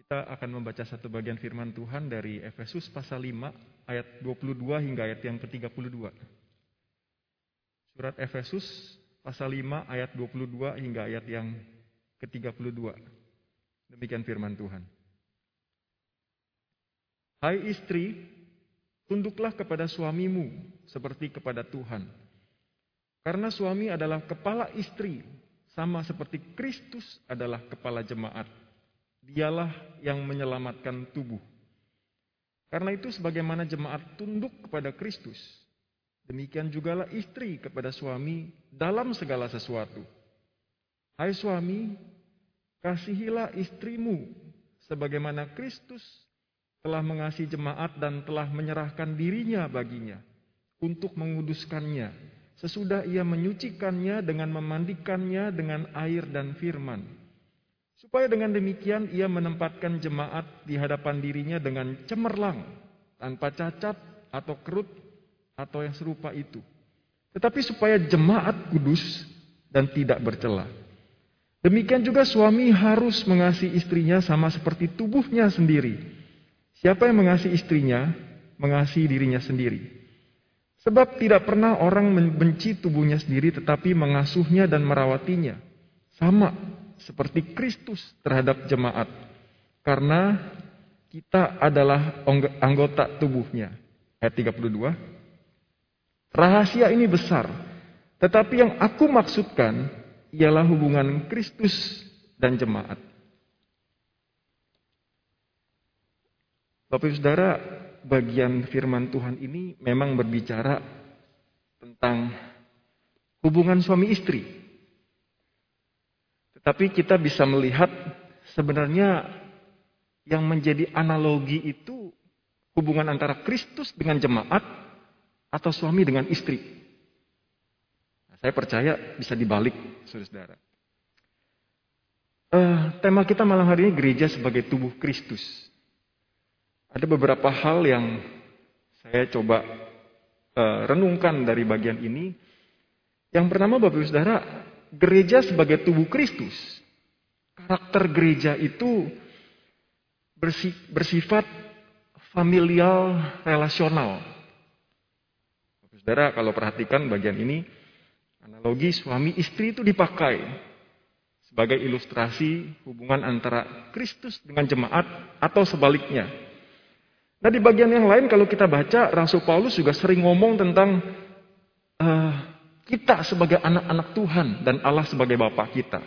Kita akan membaca satu bagian firman Tuhan dari Efesus pasal 5 ayat 22 hingga ayat yang ke-32. Surat Efesus pasal 5 ayat 22 hingga ayat yang ke-32. Demikian firman Tuhan. Hai istri, tunduklah kepada suamimu seperti kepada Tuhan. Karena suami adalah kepala istri, sama seperti Kristus adalah kepala jemaat Dialah yang menyelamatkan tubuh. Karena itu sebagaimana jemaat tunduk kepada Kristus, demikian jugalah istri kepada suami dalam segala sesuatu. Hai suami, kasihilah istrimu sebagaimana Kristus telah mengasihi jemaat dan telah menyerahkan dirinya baginya untuk menguduskannya sesudah ia menyucikannya dengan memandikannya dengan air dan firman Supaya dengan demikian ia menempatkan jemaat di hadapan dirinya dengan cemerlang, tanpa cacat atau kerut atau yang serupa itu. Tetapi supaya jemaat kudus dan tidak bercela. Demikian juga suami harus mengasihi istrinya sama seperti tubuhnya sendiri. Siapa yang mengasihi istrinya, mengasihi dirinya sendiri. Sebab tidak pernah orang membenci tubuhnya sendiri tetapi mengasuhnya dan merawatinya. Sama seperti Kristus terhadap jemaat. Karena kita adalah anggota tubuhnya. Ayat 32. Rahasia ini besar. Tetapi yang aku maksudkan ialah hubungan Kristus dan jemaat. Bapak Saudara, bagian firman Tuhan ini memang berbicara tentang hubungan suami istri. Tapi kita bisa melihat sebenarnya yang menjadi analogi itu hubungan antara Kristus dengan jemaat atau suami dengan istri. Nah, saya percaya bisa dibalik, saudara-saudara. Uh, tema kita malam hari ini gereja sebagai tubuh Kristus. Ada beberapa hal yang saya coba uh, renungkan dari bagian ini. Yang pertama, Bapak Ibu Saudara, gereja sebagai tubuh Kristus, karakter gereja itu bersifat familial relasional. Saudara, kalau perhatikan bagian ini, analogi suami istri itu dipakai sebagai ilustrasi hubungan antara Kristus dengan jemaat atau sebaliknya. Nah di bagian yang lain kalau kita baca, Rasul Paulus juga sering ngomong tentang uh, kita sebagai anak-anak Tuhan dan Allah sebagai Bapak kita.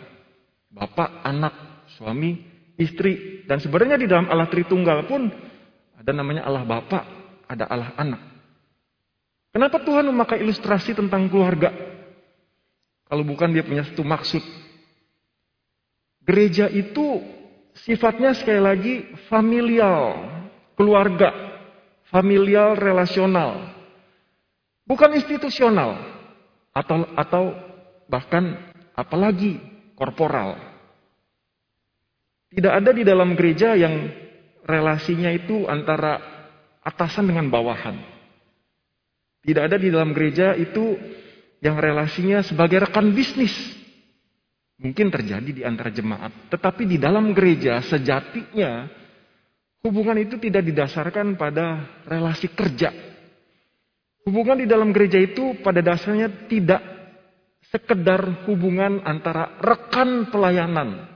Bapak, anak, suami, istri. Dan sebenarnya di dalam Allah Tritunggal pun ada namanya Allah Bapak, ada Allah Anak. Kenapa Tuhan memakai ilustrasi tentang keluarga? Kalau bukan dia punya satu maksud. Gereja itu sifatnya sekali lagi familial, keluarga, familial relasional. Bukan institusional atau atau bahkan apalagi korporal. Tidak ada di dalam gereja yang relasinya itu antara atasan dengan bawahan. Tidak ada di dalam gereja itu yang relasinya sebagai rekan bisnis. Mungkin terjadi di antara jemaat, tetapi di dalam gereja sejatinya hubungan itu tidak didasarkan pada relasi kerja, Hubungan di dalam gereja itu pada dasarnya tidak sekedar hubungan antara rekan pelayanan.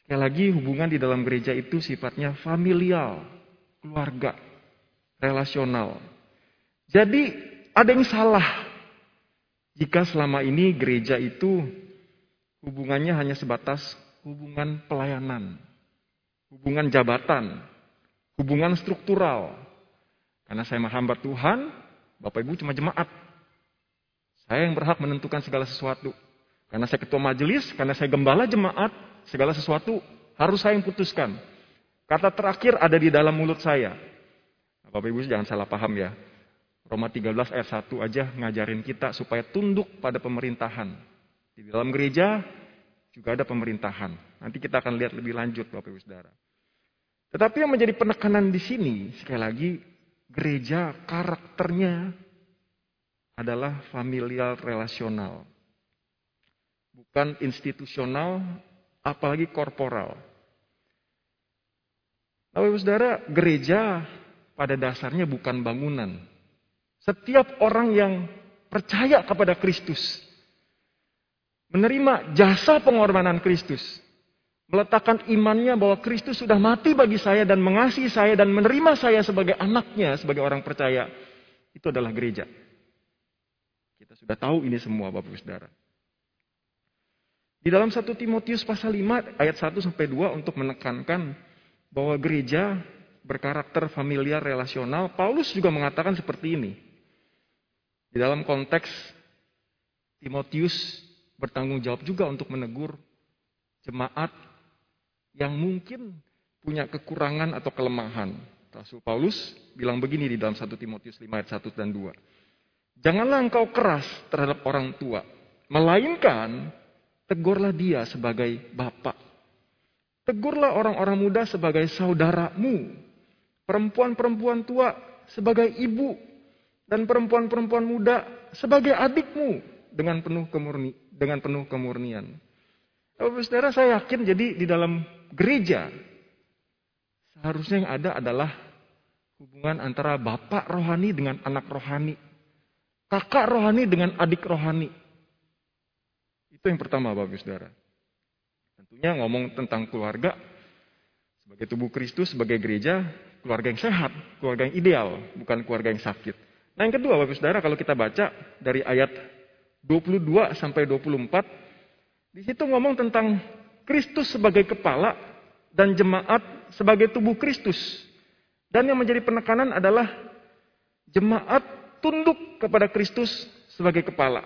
Sekali lagi hubungan di dalam gereja itu sifatnya familial, keluarga, relasional. Jadi ada yang salah jika selama ini gereja itu hubungannya hanya sebatas hubungan pelayanan, hubungan jabatan, hubungan struktural, karena saya hamba Tuhan, Bapak Ibu cuma jemaat. Saya yang berhak menentukan segala sesuatu. Karena saya ketua majelis, karena saya gembala jemaat, segala sesuatu harus saya yang putuskan. Kata terakhir ada di dalam mulut saya. Bapak Ibu jangan salah paham ya. Roma 13 ayat 1 aja ngajarin kita supaya tunduk pada pemerintahan. Di dalam gereja juga ada pemerintahan. Nanti kita akan lihat lebih lanjut Bapak Ibu Saudara. Tetapi yang menjadi penekanan di sini, sekali lagi, gereja karakternya adalah familial relasional. Bukan institusional, apalagi korporal. Nah, Saudara, gereja pada dasarnya bukan bangunan. Setiap orang yang percaya kepada Kristus, menerima jasa pengorbanan Kristus, meletakkan imannya bahwa Kristus sudah mati bagi saya dan mengasihi saya dan menerima saya sebagai anaknya, sebagai orang percaya, itu adalah gereja. Kita sudah tahu ini semua Bapak Ibu Saudara. Di dalam 1 Timotius pasal 5 ayat 1 sampai 2 untuk menekankan bahwa gereja berkarakter familiar relasional, Paulus juga mengatakan seperti ini. Di dalam konteks Timotius bertanggung jawab juga untuk menegur jemaat yang mungkin punya kekurangan atau kelemahan. Rasul Paulus bilang begini di dalam 1 Timotius 5 ayat 1 dan 2. Janganlah engkau keras terhadap orang tua, melainkan tegurlah dia sebagai bapak. Tegurlah orang-orang muda sebagai saudaramu, perempuan-perempuan tua sebagai ibu, dan perempuan-perempuan muda sebagai adikmu dengan penuh kemurni, dengan penuh kemurnian. Bapak Saudara, saya yakin jadi di dalam gereja seharusnya yang ada adalah hubungan antara bapak rohani dengan anak rohani, kakak rohani dengan adik rohani. Itu yang pertama Bapak Saudara. Tentunya ngomong tentang keluarga sebagai tubuh Kristus, sebagai gereja, keluarga yang sehat, keluarga yang ideal, bukan keluarga yang sakit. Nah yang kedua Bapak Saudara kalau kita baca dari ayat 22 sampai 24, di situ ngomong tentang Kristus sebagai kepala dan jemaat sebagai tubuh Kristus. Dan yang menjadi penekanan adalah jemaat tunduk kepada Kristus sebagai kepala.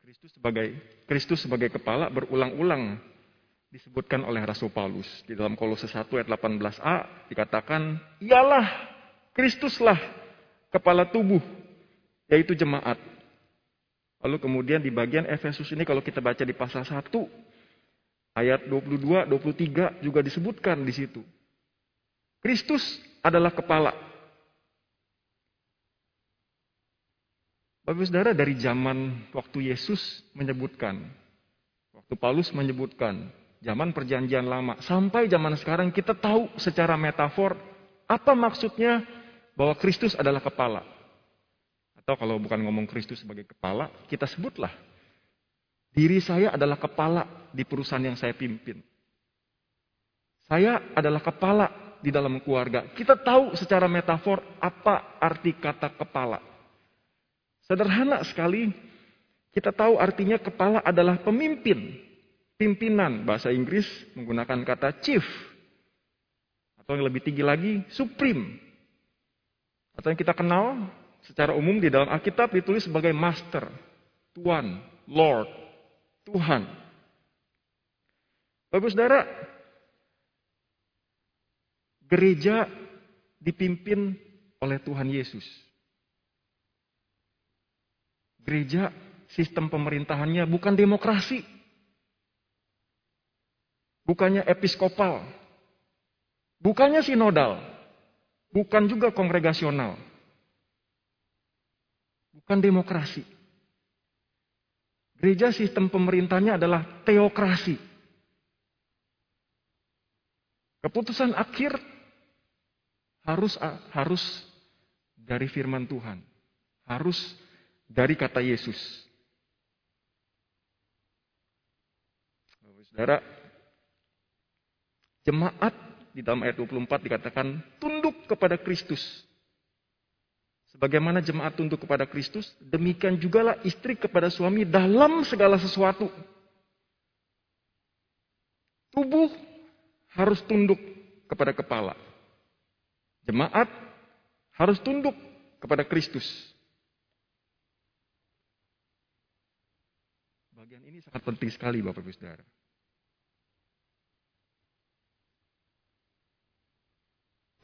Kristus sebagai Kristus sebagai kepala berulang-ulang disebutkan oleh Rasul Paulus di dalam Kolose 1 ayat 18a dikatakan ialah Kristuslah kepala tubuh, yaitu jemaat. Lalu kemudian di bagian Efesus ini kalau kita baca di pasal 1, ayat 22, 23 juga disebutkan di situ. Kristus adalah kepala. Bapak saudara dari zaman waktu Yesus menyebutkan, waktu Paulus menyebutkan, zaman perjanjian lama, sampai zaman sekarang kita tahu secara metafor apa maksudnya bahwa Kristus adalah kepala. Atau kalau bukan ngomong Kristus sebagai kepala, kita sebutlah. Diri saya adalah kepala di perusahaan yang saya pimpin. Saya adalah kepala di dalam keluarga. Kita tahu secara metafor apa arti kata kepala. Sederhana sekali, kita tahu artinya kepala adalah pemimpin. Pimpinan, bahasa Inggris menggunakan kata chief. Atau yang lebih tinggi lagi, supreme. Atau yang kita kenal secara umum di dalam Alkitab ditulis sebagai master, tuan, lord, Tuhan. Bapak saudara, gereja dipimpin oleh Tuhan Yesus. Gereja sistem pemerintahannya bukan demokrasi. Bukannya episkopal. Bukannya sinodal. Bukan juga kongregasional. Bukan demokrasi. Gereja sistem pemerintahnya adalah teokrasi. Keputusan akhir harus harus dari firman Tuhan. Harus dari kata Yesus. Saudara, jemaat di dalam ayat 24 dikatakan tunduk kepada Kristus. Sebagaimana jemaat tunduk kepada Kristus, demikian jugalah istri kepada suami dalam segala sesuatu. Tubuh harus tunduk kepada kepala. Jemaat harus tunduk kepada Kristus. Bagian ini sangat penting sekali Bapak Ibu Saudara.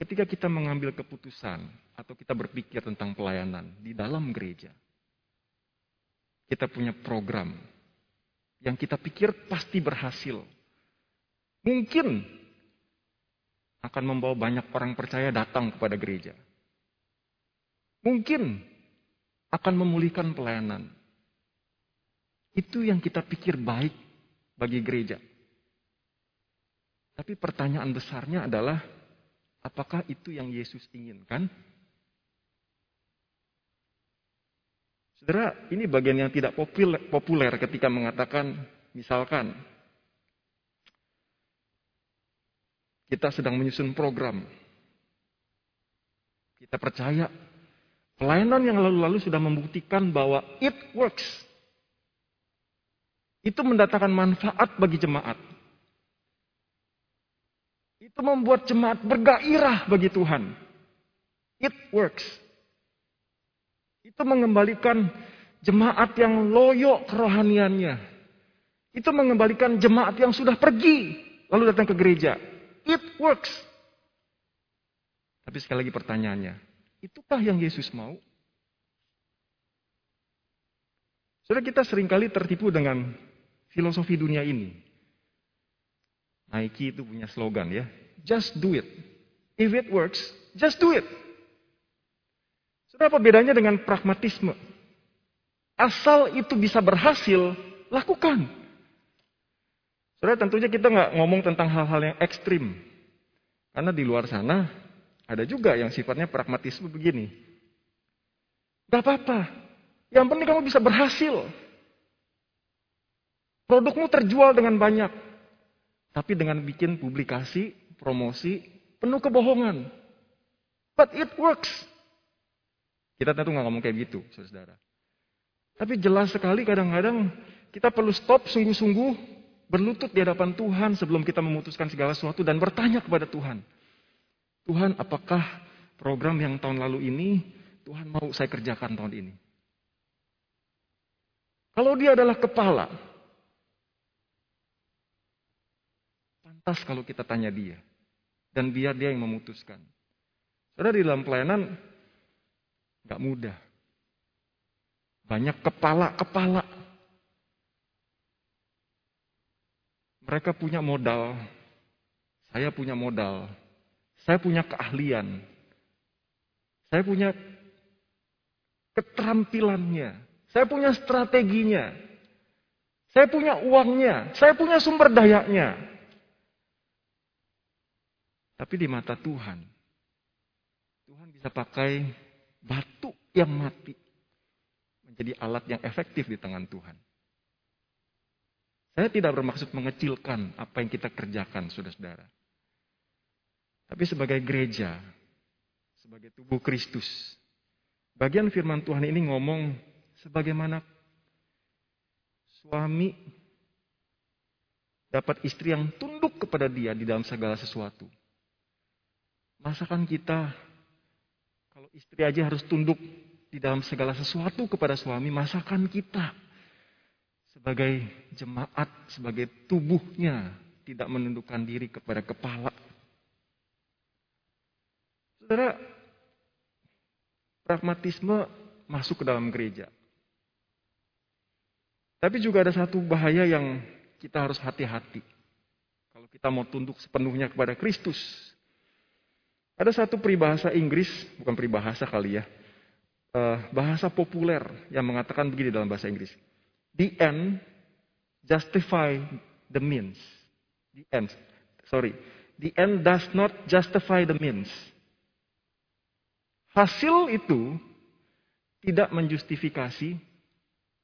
Ketika kita mengambil keputusan atau kita berpikir tentang pelayanan di dalam gereja, kita punya program yang kita pikir pasti berhasil. Mungkin akan membawa banyak orang percaya datang kepada gereja. Mungkin akan memulihkan pelayanan. Itu yang kita pikir baik bagi gereja. Tapi pertanyaan besarnya adalah, apakah itu yang Yesus inginkan? Saudara, ini bagian yang tidak populer ketika mengatakan, misalkan, kita sedang menyusun program. Kita percaya pelayanan yang lalu-lalu sudah membuktikan bahwa it works. Itu mendatangkan manfaat bagi jemaat. Itu membuat jemaat bergairah bagi Tuhan. It works. Itu mengembalikan jemaat yang loyo kerohaniannya. Itu mengembalikan jemaat yang sudah pergi lalu datang ke gereja. It works. Tapi sekali lagi pertanyaannya, itukah yang Yesus mau? Saudara kita sering kali tertipu dengan filosofi dunia ini. Nike itu punya slogan ya, just do it. If it works, just do it. Saudara, apa bedanya dengan pragmatisme? Asal itu bisa berhasil, lakukan. Saudara, tentunya kita nggak ngomong tentang hal-hal yang ekstrim. Karena di luar sana ada juga yang sifatnya pragmatisme begini. Gak apa-apa. Yang penting kamu bisa berhasil. Produkmu terjual dengan banyak. Tapi dengan bikin publikasi, promosi, penuh kebohongan. But it works. Kita tentu nggak ngomong kayak gitu, saudara. Tapi jelas sekali kadang-kadang kita perlu stop sungguh-sungguh berlutut di hadapan Tuhan sebelum kita memutuskan segala sesuatu dan bertanya kepada Tuhan. Tuhan, apakah program yang tahun lalu ini Tuhan mau saya kerjakan tahun ini? Kalau dia adalah kepala, pantas kalau kita tanya dia. Dan biar dia yang memutuskan. Saudara di dalam pelayanan Gak mudah. Banyak kepala-kepala. Mereka punya modal. Saya punya modal. Saya punya keahlian. Saya punya keterampilannya. Saya punya strateginya. Saya punya uangnya. Saya punya sumber dayanya. Tapi di mata Tuhan, Tuhan bisa pakai batu yang mati menjadi alat yang efektif di tangan Tuhan. Saya tidak bermaksud mengecilkan apa yang kita kerjakan, saudara-saudara. Tapi sebagai gereja, sebagai tubuh Kristus, bagian firman Tuhan ini ngomong sebagaimana suami dapat istri yang tunduk kepada dia di dalam segala sesuatu. Masakan kita kalau istri aja harus tunduk di dalam segala sesuatu kepada suami, masakan kita sebagai jemaat, sebagai tubuhnya tidak menundukkan diri kepada kepala. Saudara, pragmatisme masuk ke dalam gereja. Tapi juga ada satu bahaya yang kita harus hati-hati. Kalau kita mau tunduk sepenuhnya kepada Kristus, ada satu peribahasa Inggris, bukan peribahasa kali ya, uh, bahasa populer yang mengatakan begini dalam bahasa Inggris. The end justify the means. The end, sorry. The end does not justify the means. Hasil itu tidak menjustifikasi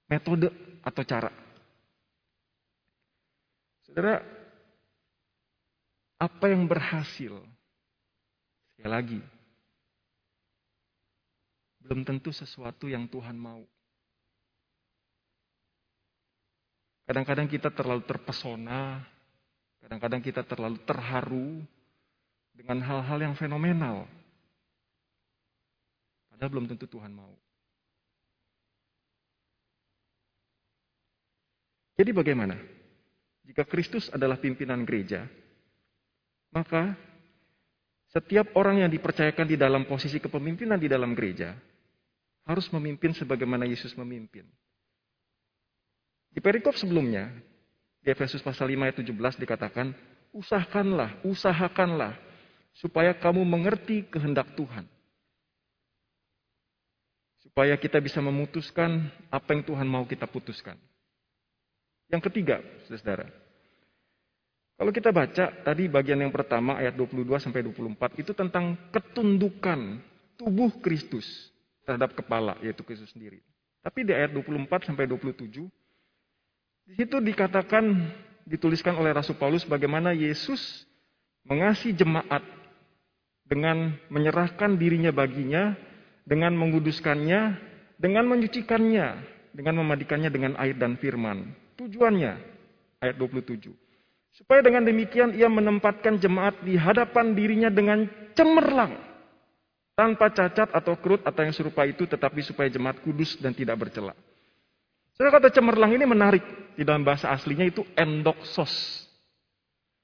metode atau cara. Saudara, apa yang berhasil Sekali lagi, belum tentu sesuatu yang Tuhan mau. Kadang-kadang kita terlalu terpesona, kadang-kadang kita terlalu terharu dengan hal-hal yang fenomenal. Padahal belum tentu Tuhan mau. Jadi bagaimana? Jika Kristus adalah pimpinan gereja, maka setiap orang yang dipercayakan di dalam posisi kepemimpinan di dalam gereja harus memimpin sebagaimana Yesus memimpin. Di perikop sebelumnya, di Efesus pasal 5 ayat 17 dikatakan, usahakanlah, usahakanlah supaya kamu mengerti kehendak Tuhan. Supaya kita bisa memutuskan apa yang Tuhan mau kita putuskan. Yang ketiga, saudara, Kalau kita baca tadi bagian yang pertama ayat 22 sampai 24 itu tentang ketundukan tubuh Kristus terhadap kepala yaitu Kristus sendiri. Tapi di ayat 24 sampai 27 di situ dikatakan dituliskan oleh Rasul Paulus bagaimana Yesus mengasihi jemaat dengan menyerahkan dirinya baginya, dengan menguduskannya, dengan menyucikannya, dengan memandikannya dengan air dan firman. Tujuannya, ayat 27. Supaya dengan demikian ia menempatkan jemaat di hadapan dirinya dengan cemerlang. Tanpa cacat atau kerut atau yang serupa itu tetapi supaya jemaat kudus dan tidak bercela. Saudara kata cemerlang ini menarik. Di dalam bahasa aslinya itu endoksos.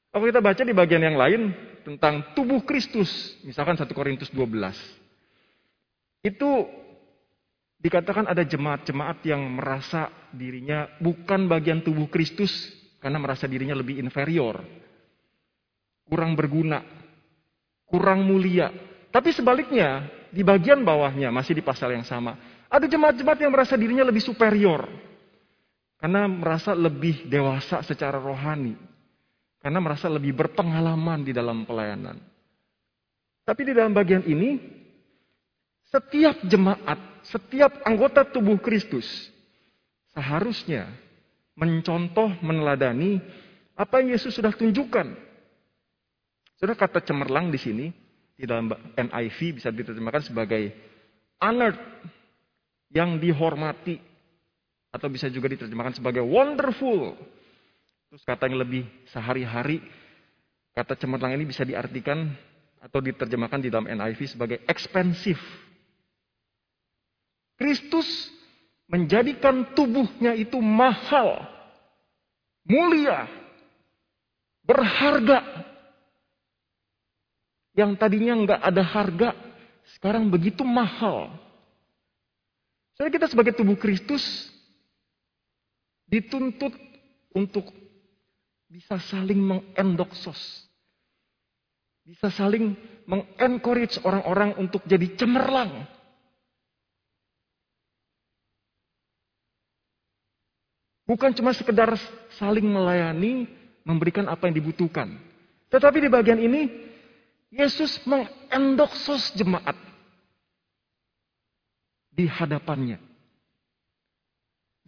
Kalau kita baca di bagian yang lain tentang tubuh Kristus. Misalkan 1 Korintus 12. Itu dikatakan ada jemaat-jemaat yang merasa dirinya bukan bagian tubuh Kristus karena merasa dirinya lebih inferior, kurang berguna, kurang mulia. Tapi sebaliknya, di bagian bawahnya masih di pasal yang sama, ada jemaat-jemaat yang merasa dirinya lebih superior. Karena merasa lebih dewasa secara rohani, karena merasa lebih berpengalaman di dalam pelayanan. Tapi di dalam bagian ini, setiap jemaat, setiap anggota tubuh Kristus seharusnya mencontoh, meneladani apa yang Yesus sudah tunjukkan. Sudah kata cemerlang di sini di dalam NIV bisa diterjemahkan sebagai honored yang dihormati atau bisa juga diterjemahkan sebagai wonderful. Terus kata yang lebih sehari-hari kata cemerlang ini bisa diartikan atau diterjemahkan di dalam NIV sebagai expensive. Kristus menjadikan tubuhnya itu mahal, mulia, berharga. Yang tadinya nggak ada harga, sekarang begitu mahal. Jadi kita sebagai tubuh Kristus dituntut untuk bisa saling mengendoksos. Bisa saling mengencourage orang-orang untuk jadi cemerlang Bukan cuma sekedar saling melayani, memberikan apa yang dibutuhkan. Tetapi di bagian ini, Yesus mengendoksos jemaat di hadapannya.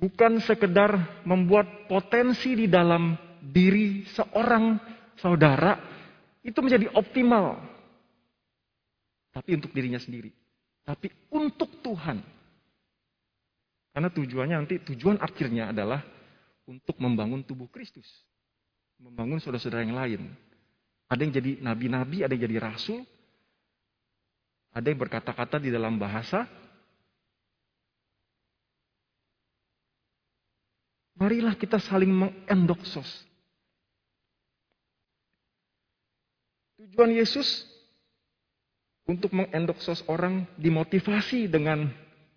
Bukan sekedar membuat potensi di dalam diri seorang saudara itu menjadi optimal. Tapi untuk dirinya sendiri. Tapi untuk Tuhan. Karena tujuannya nanti, tujuan akhirnya adalah untuk membangun tubuh Kristus. Membangun saudara-saudara yang lain. Ada yang jadi nabi-nabi, ada yang jadi rasul. Ada yang berkata-kata di dalam bahasa. Marilah kita saling mengendoksos. Tujuan Yesus untuk mengendoksos orang dimotivasi dengan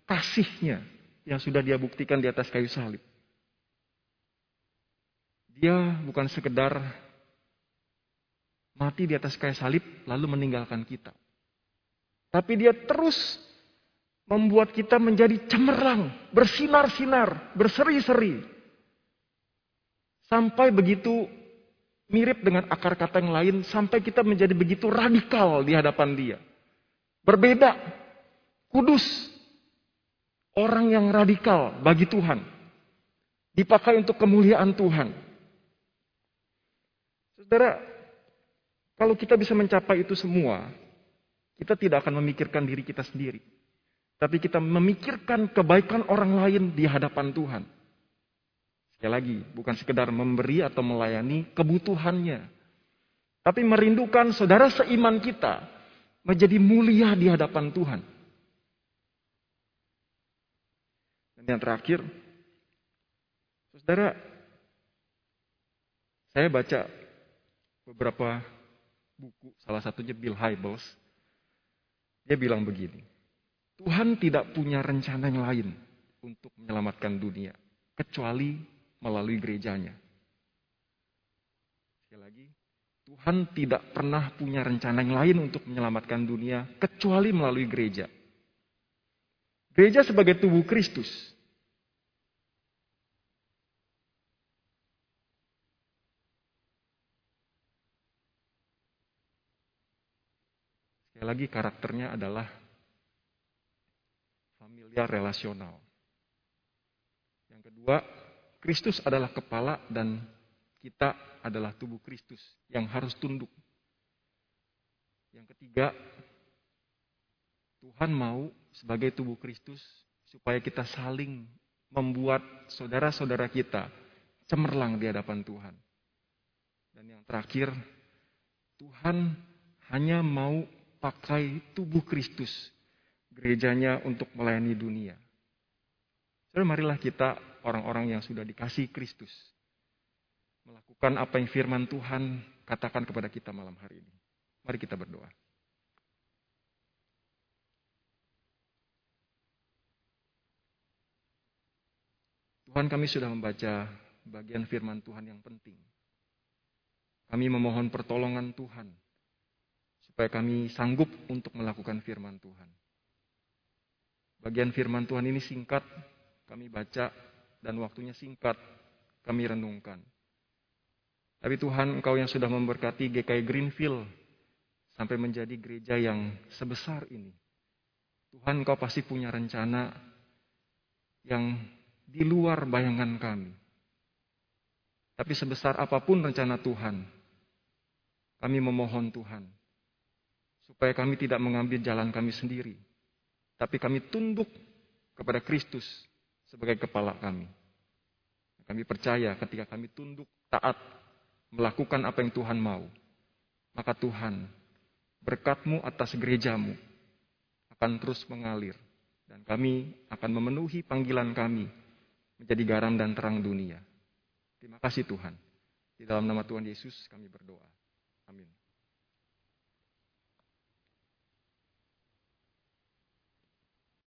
kasihnya yang sudah dia buktikan di atas kayu salib. Dia bukan sekedar mati di atas kayu salib lalu meninggalkan kita. Tapi dia terus membuat kita menjadi cemerlang, bersinar-sinar, berseri-seri. Sampai begitu mirip dengan akar kata yang lain, sampai kita menjadi begitu radikal di hadapan dia. Berbeda, kudus, orang yang radikal bagi Tuhan. Dipakai untuk kemuliaan Tuhan. Saudara, kalau kita bisa mencapai itu semua, kita tidak akan memikirkan diri kita sendiri. Tapi kita memikirkan kebaikan orang lain di hadapan Tuhan. Sekali lagi, bukan sekedar memberi atau melayani kebutuhannya. Tapi merindukan saudara seiman kita menjadi mulia di hadapan Tuhan. Dan yang terakhir, saudara, saya baca beberapa buku, salah satunya Bill Hybels. Dia bilang begini, Tuhan tidak punya rencana yang lain untuk menyelamatkan dunia, kecuali melalui gerejanya. Sekali lagi, Tuhan tidak pernah punya rencana yang lain untuk menyelamatkan dunia, kecuali melalui gereja. Gereja sebagai tubuh Kristus Sekali lagi karakternya adalah familiar relasional. Yang kedua, Kristus adalah kepala dan kita adalah tubuh Kristus yang harus tunduk. Yang ketiga, Tuhan mau sebagai tubuh Kristus supaya kita saling membuat saudara-saudara kita cemerlang di hadapan Tuhan. Dan yang terakhir, Tuhan hanya mau pakai tubuh Kristus, gerejanya untuk melayani dunia. Jadi marilah kita orang-orang yang sudah dikasih Kristus melakukan apa yang firman Tuhan katakan kepada kita malam hari ini. Mari kita berdoa. Tuhan kami sudah membaca bagian firman Tuhan yang penting. Kami memohon pertolongan Tuhan supaya kami sanggup untuk melakukan firman Tuhan. Bagian firman Tuhan ini singkat, kami baca dan waktunya singkat, kami renungkan. Tapi Tuhan Engkau yang sudah memberkati GKI Greenfield sampai menjadi gereja yang sebesar ini. Tuhan Engkau pasti punya rencana yang di luar bayangan kami. Tapi sebesar apa pun rencana Tuhan, kami memohon Tuhan, supaya kami tidak mengambil jalan kami sendiri, tapi kami tunduk kepada Kristus sebagai kepala kami. Kami percaya ketika kami tunduk, taat, melakukan apa yang Tuhan mau, maka Tuhan, berkatmu atas gerejamu akan terus mengalir. Dan kami akan memenuhi panggilan kami menjadi garam dan terang dunia. Terima kasih Tuhan. Di dalam nama Tuhan Yesus kami berdoa. Amin.